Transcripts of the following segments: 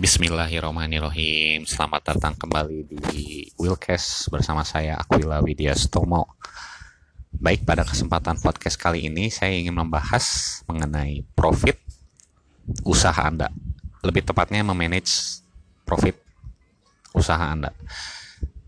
Bismillahirrahmanirrahim. Selamat datang kembali di Willcast bersama saya Aquila Widya Stomo. Baik, pada kesempatan podcast kali ini saya ingin membahas mengenai profit usaha Anda. Lebih tepatnya memanage profit usaha Anda.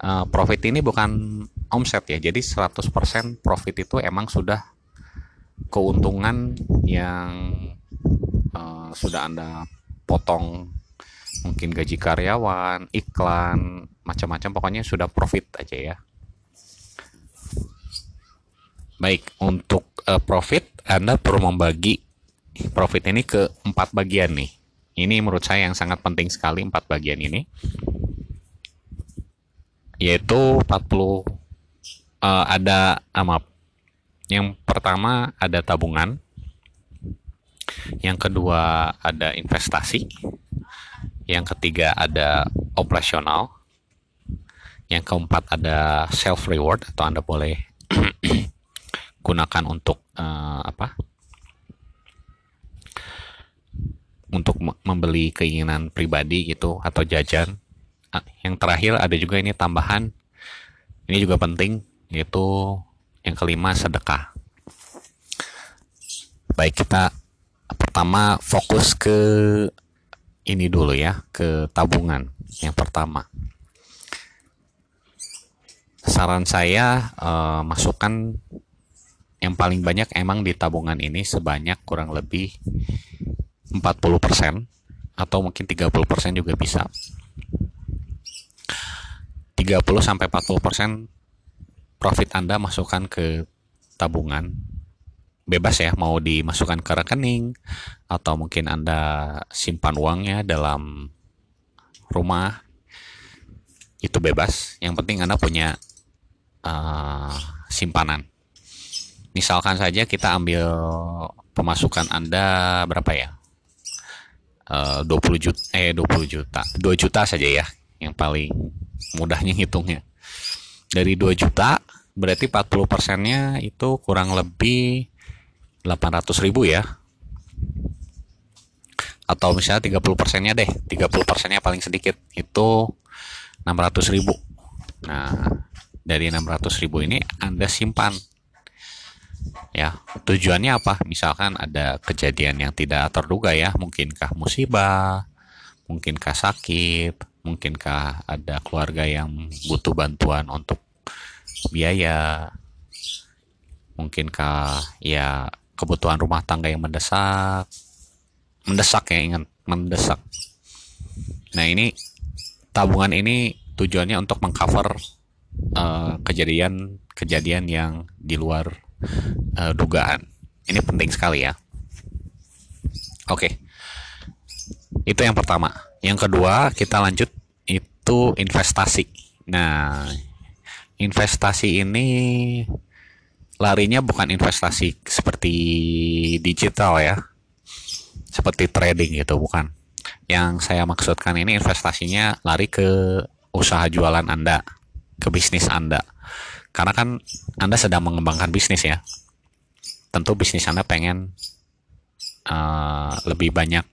Uh, profit ini bukan omset ya. Jadi 100% profit itu emang sudah keuntungan yang uh, sudah Anda potong mungkin gaji karyawan, iklan, macam-macam pokoknya sudah profit aja ya. Baik, untuk uh, profit Anda perlu membagi profit ini ke empat bagian nih. Ini menurut saya yang sangat penting sekali empat bagian ini. Yaitu 40 uh, eh, ada uh, maaf. Yang pertama ada tabungan. Yang kedua ada investasi yang ketiga ada operasional, yang keempat ada self reward atau anda boleh gunakan untuk uh, apa? Untuk membeli keinginan pribadi gitu atau jajan. Ah, yang terakhir ada juga ini tambahan, ini juga penting yaitu yang kelima sedekah. Baik kita pertama fokus ke ini dulu ya ke tabungan yang pertama. Saran saya uh, masukkan yang paling banyak emang di tabungan ini sebanyak kurang lebih 40% atau mungkin 30% juga bisa. 30 sampai 40% profit Anda masukkan ke tabungan bebas ya mau dimasukkan ke rekening atau mungkin Anda simpan uangnya dalam rumah itu bebas. Yang penting Anda punya uh, simpanan. Misalkan saja kita ambil pemasukan Anda berapa ya? Uh, 20 juta eh 20 juta. 2 juta saja ya yang paling mudahnya hitungnya dari 2 juta berarti 40 persennya itu kurang lebih 800 ribu ya. Atau misalnya 30 persennya deh 30 persennya paling sedikit itu 600 ribu. Nah dari 600 ribu ini anda simpan. Ya tujuannya apa? Misalkan ada kejadian yang tidak terduga ya mungkinkah musibah mungkinkah sakit mungkinkah ada keluarga yang butuh bantuan untuk biaya mungkinkah ya kebutuhan rumah tangga yang mendesak. Mendesak ya ingat mendesak. Nah ini tabungan ini tujuannya untuk mengcover uh, kejadian kejadian yang di luar uh, dugaan. Ini penting sekali ya. Oke. Okay. itu yang pertama. Yang kedua kita lanjut itu investasi. Nah investasi ini larinya bukan investasi seperti digital ya. Seperti trading gitu bukan. Yang saya maksudkan ini investasinya lari ke usaha jualan Anda ke bisnis Anda. Karena kan Anda sedang mengembangkan bisnis ya. Tentu bisnis Anda pengen uh, lebih banyak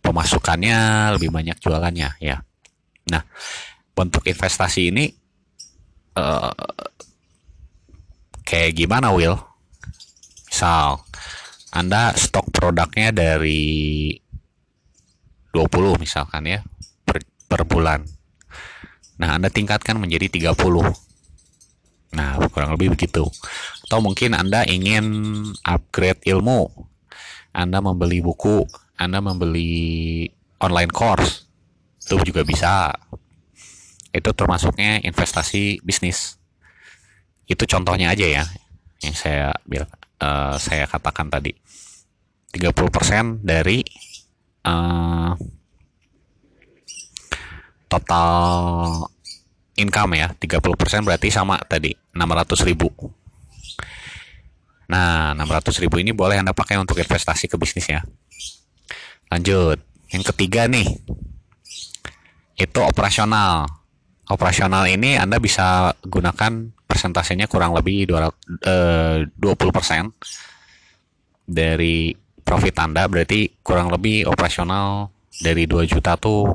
pemasukannya lebih banyak jualannya ya. Nah bentuk investasi ini uh, Kayak gimana Will? Misal Anda stok produknya dari 20 misalkan ya per, per bulan. Nah, Anda tingkatkan menjadi 30. Nah, kurang lebih begitu. Atau mungkin Anda ingin upgrade ilmu. Anda membeli buku, Anda membeli online course. Itu juga bisa. Itu termasuknya investasi bisnis itu contohnya aja ya yang saya uh, saya katakan tadi. 30% dari uh, total income ya 30% berarti sama tadi 600 ribu. Nah 600 ribu ini boleh anda pakai untuk investasi ke bisnis ya. Lanjut yang ketiga nih itu operasional. Operasional ini anda bisa gunakan persentasenya kurang lebih 200, eh, 20% dari profit Anda. Berarti kurang lebih operasional dari 2 juta tuh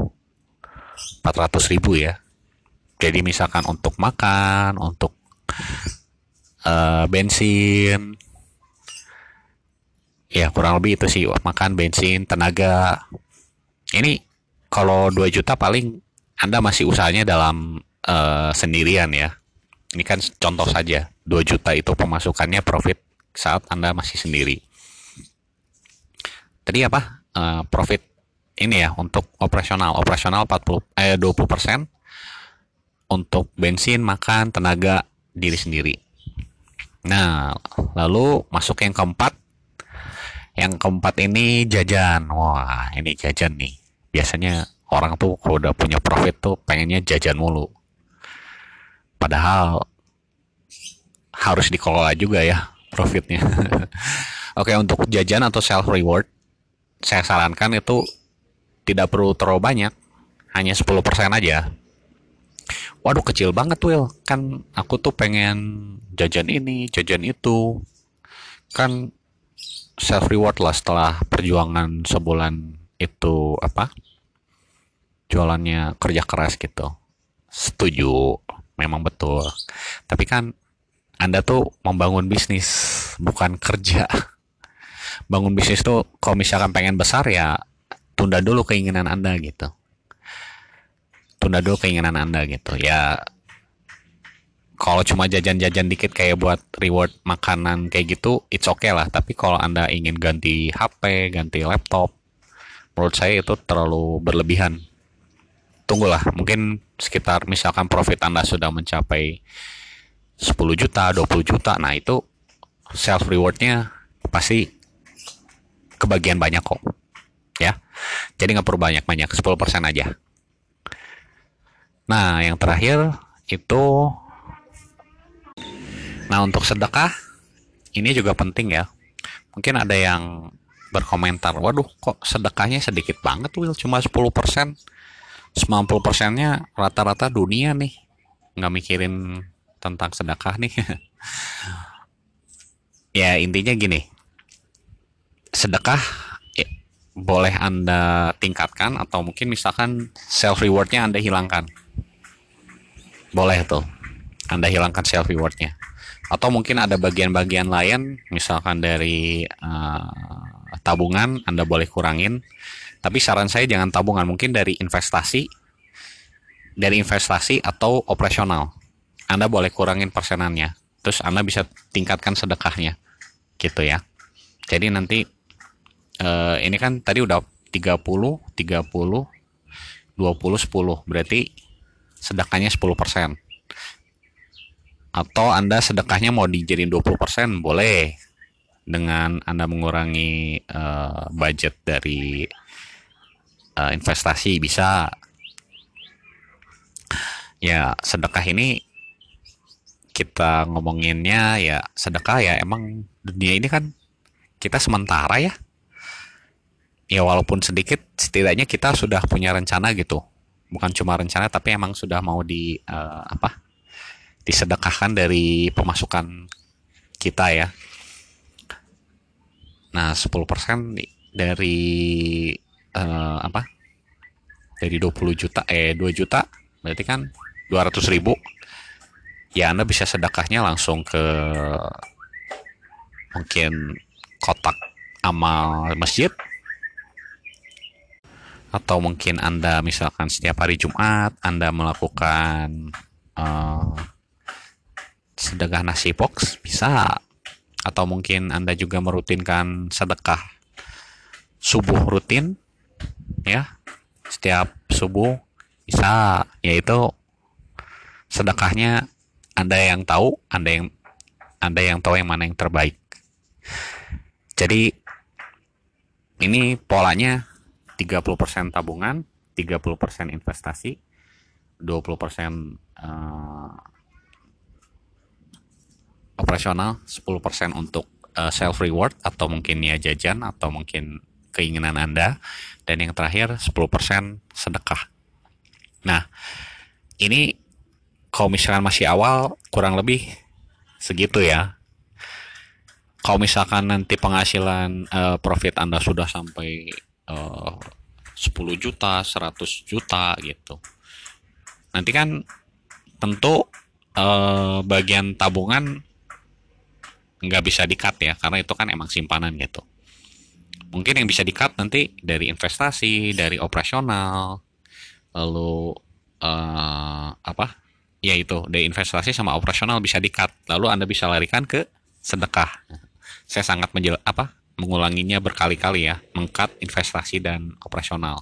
400 ribu ya. Jadi misalkan untuk makan untuk uh, bensin ya kurang lebih itu sih makan bensin tenaga. Ini kalau 2 juta paling anda masih usahanya dalam uh, sendirian ya ini kan contoh saja 2 juta itu pemasukannya profit saat anda masih sendiri tadi apa uh, profit ini ya untuk operasional operasional 40 eh 20 persen untuk bensin makan tenaga diri sendiri nah lalu masuk yang keempat yang keempat ini jajan. Wah, ini jajan nih. Biasanya orang tuh kalau udah punya profit tuh pengennya jajan mulu. Padahal harus dikelola juga ya profitnya. Oke, untuk jajan atau self reward, saya sarankan itu tidak perlu terlalu banyak, hanya 10% aja. Waduh kecil banget Will, kan aku tuh pengen jajan ini, jajan itu. Kan self reward lah setelah perjuangan sebulan itu apa jualannya kerja keras gitu setuju memang betul. Tapi kan anda tuh membangun bisnis bukan kerja. Bangun bisnis tuh kalau misalkan pengen besar ya tunda dulu keinginan anda gitu. Tunda dulu keinginan anda gitu. Ya kalau cuma jajan-jajan dikit kayak buat reward makanan kayak gitu it's okay lah. Tapi kalau anda ingin ganti HP ganti laptop menurut saya itu terlalu berlebihan. Tunggulah mungkin sekitar misalkan profit anda sudah mencapai 10 juta 20 juta nah itu self rewardnya pasti kebagian banyak kok ya jadi nggak perlu banyak-banyak 10% aja nah yang terakhir itu Nah untuk sedekah ini juga penting ya. Mungkin ada yang berkomentar, waduh kok sedekahnya sedikit banget Will, cuma 10%. 90 persennya rata-rata dunia nih. Nggak mikirin tentang sedekah nih. ya intinya gini. Sedekah ya, boleh Anda tingkatkan atau mungkin misalkan self rewardnya Anda hilangkan. Boleh tuh. Anda hilangkan self rewardnya atau mungkin ada bagian-bagian lain misalkan dari uh, tabungan Anda boleh kurangin tapi saran saya jangan tabungan mungkin dari investasi dari investasi atau operasional. Anda boleh kurangin persenannya terus Anda bisa tingkatkan sedekahnya gitu ya. Jadi nanti uh, ini kan tadi udah 30 30 20 10 berarti sedekahnya 10 persen. Atau Anda sedekahnya mau dijadiin 20% boleh. Dengan Anda mengurangi uh, budget dari uh, investasi bisa. Ya sedekah ini kita ngomonginnya ya sedekah ya emang dunia ini kan kita sementara ya. Ya walaupun sedikit setidaknya kita sudah punya rencana gitu. Bukan cuma rencana tapi emang sudah mau di uh, apa disedekahkan dari pemasukan kita ya. Nah, 10% dari uh, apa? Dari 20 juta eh 2 juta berarti kan 200 ribu. Ya Anda bisa sedekahnya langsung ke mungkin kotak amal masjid. Atau mungkin Anda misalkan setiap hari Jumat Anda melakukan uh, sedekah nasi box bisa. Atau mungkin Anda juga merutinkan sedekah subuh rutin ya setiap subuh bisa yaitu sedekahnya Anda yang tahu Anda yang Anda yang tahu yang mana yang terbaik. Jadi ini polanya 30% tabungan 30% investasi 20% uh, operasional 10% untuk uh, self reward atau mungkin ya jajan atau mungkin keinginan Anda dan yang terakhir 10% sedekah. Nah, ini kalau misalkan masih awal kurang lebih segitu ya. Kalau misalkan nanti penghasilan uh, profit Anda sudah sampai uh, 10 juta 100 juta gitu nanti kan tentu eh, bagian tabungan nggak bisa di-cut ya karena itu kan emang simpanan gitu mungkin yang bisa di-cut nanti dari investasi dari operasional lalu eh, apa? Ya itu dari investasi sama operasional bisa di-cut. Lalu anda bisa larikan ke sedekah. Saya sangat menjel apa? mengulanginya berkali-kali ya mengkat investasi dan operasional.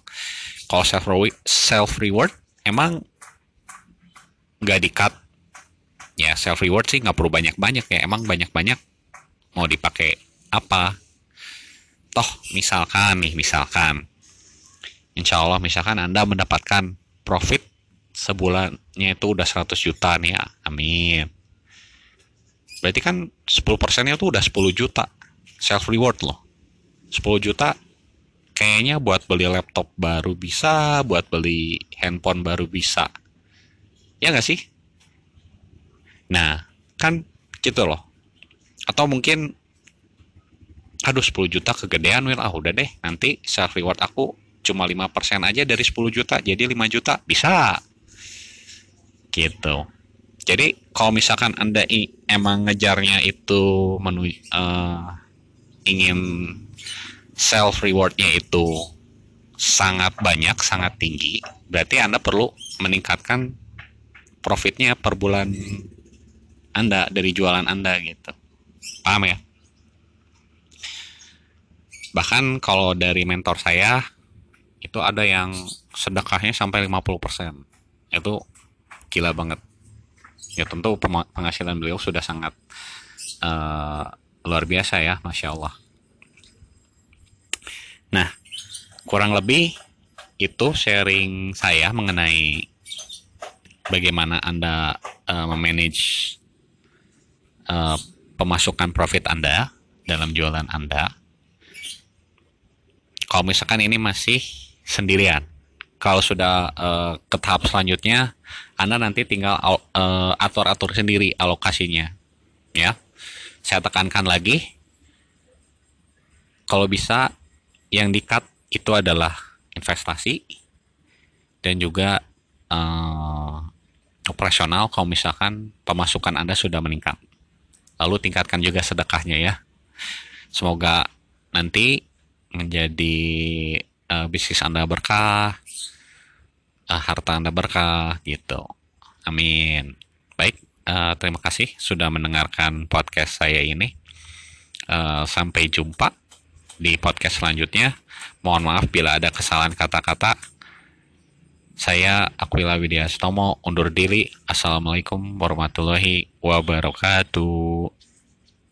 Kalau self reward self reward emang nggak di-cut. Ya self reward sih nggak perlu banyak-banyak ya emang banyak-banyak mau dipakai apa toh misalkan nih misalkan. Insya Allah misalkan anda mendapatkan profit sebulannya itu udah 100 juta nih ya. Amin. Berarti kan 10 persennya tuh udah 10 juta self reward loh. 10 juta kayaknya buat beli laptop baru bisa buat beli handphone baru bisa. Ya nggak sih? Nah kan gitu loh. Atau mungkin aduh 10 juta kegedean Wil. Ah udah deh. Nanti self reward aku cuma 5% aja dari 10 juta. Jadi 5 juta bisa. Gitu. Jadi kalau misalkan anda emang ngejarnya itu menu uh, ingin self rewardnya itu sangat banyak sangat tinggi berarti anda perlu meningkatkan profitnya per bulan anda dari jualan anda gitu. Paham ya bahkan kalau dari mentor saya itu ada yang sedekahnya sampai 50% itu gila banget. Ya tentu penghasilan beliau sudah sangat uh, luar biasa ya masya Allah. Nah kurang lebih itu sharing saya mengenai bagaimana anda uh, memanage uh, pemasukan profit anda dalam jualan anda kalau misalkan ini masih sendirian kalau sudah uh, ke tahap selanjutnya anda nanti tinggal uh, atur-atur sendiri alokasinya ya saya tekankan lagi kalau bisa yang di-cut itu adalah investasi dan juga uh, operasional kalau misalkan pemasukan Anda sudah meningkat. Lalu tingkatkan juga sedekahnya ya. Semoga nanti menjadi uh, bisnis Anda berkah, uh, harta Anda berkah gitu. Amin. Baik, uh, terima kasih sudah mendengarkan podcast saya ini. Uh, sampai jumpa di podcast selanjutnya. Mohon maaf bila ada kesalahan kata-kata. Saya Aquila Widya Stomo undur diri. Assalamualaikum warahmatullahi wabarakatuh.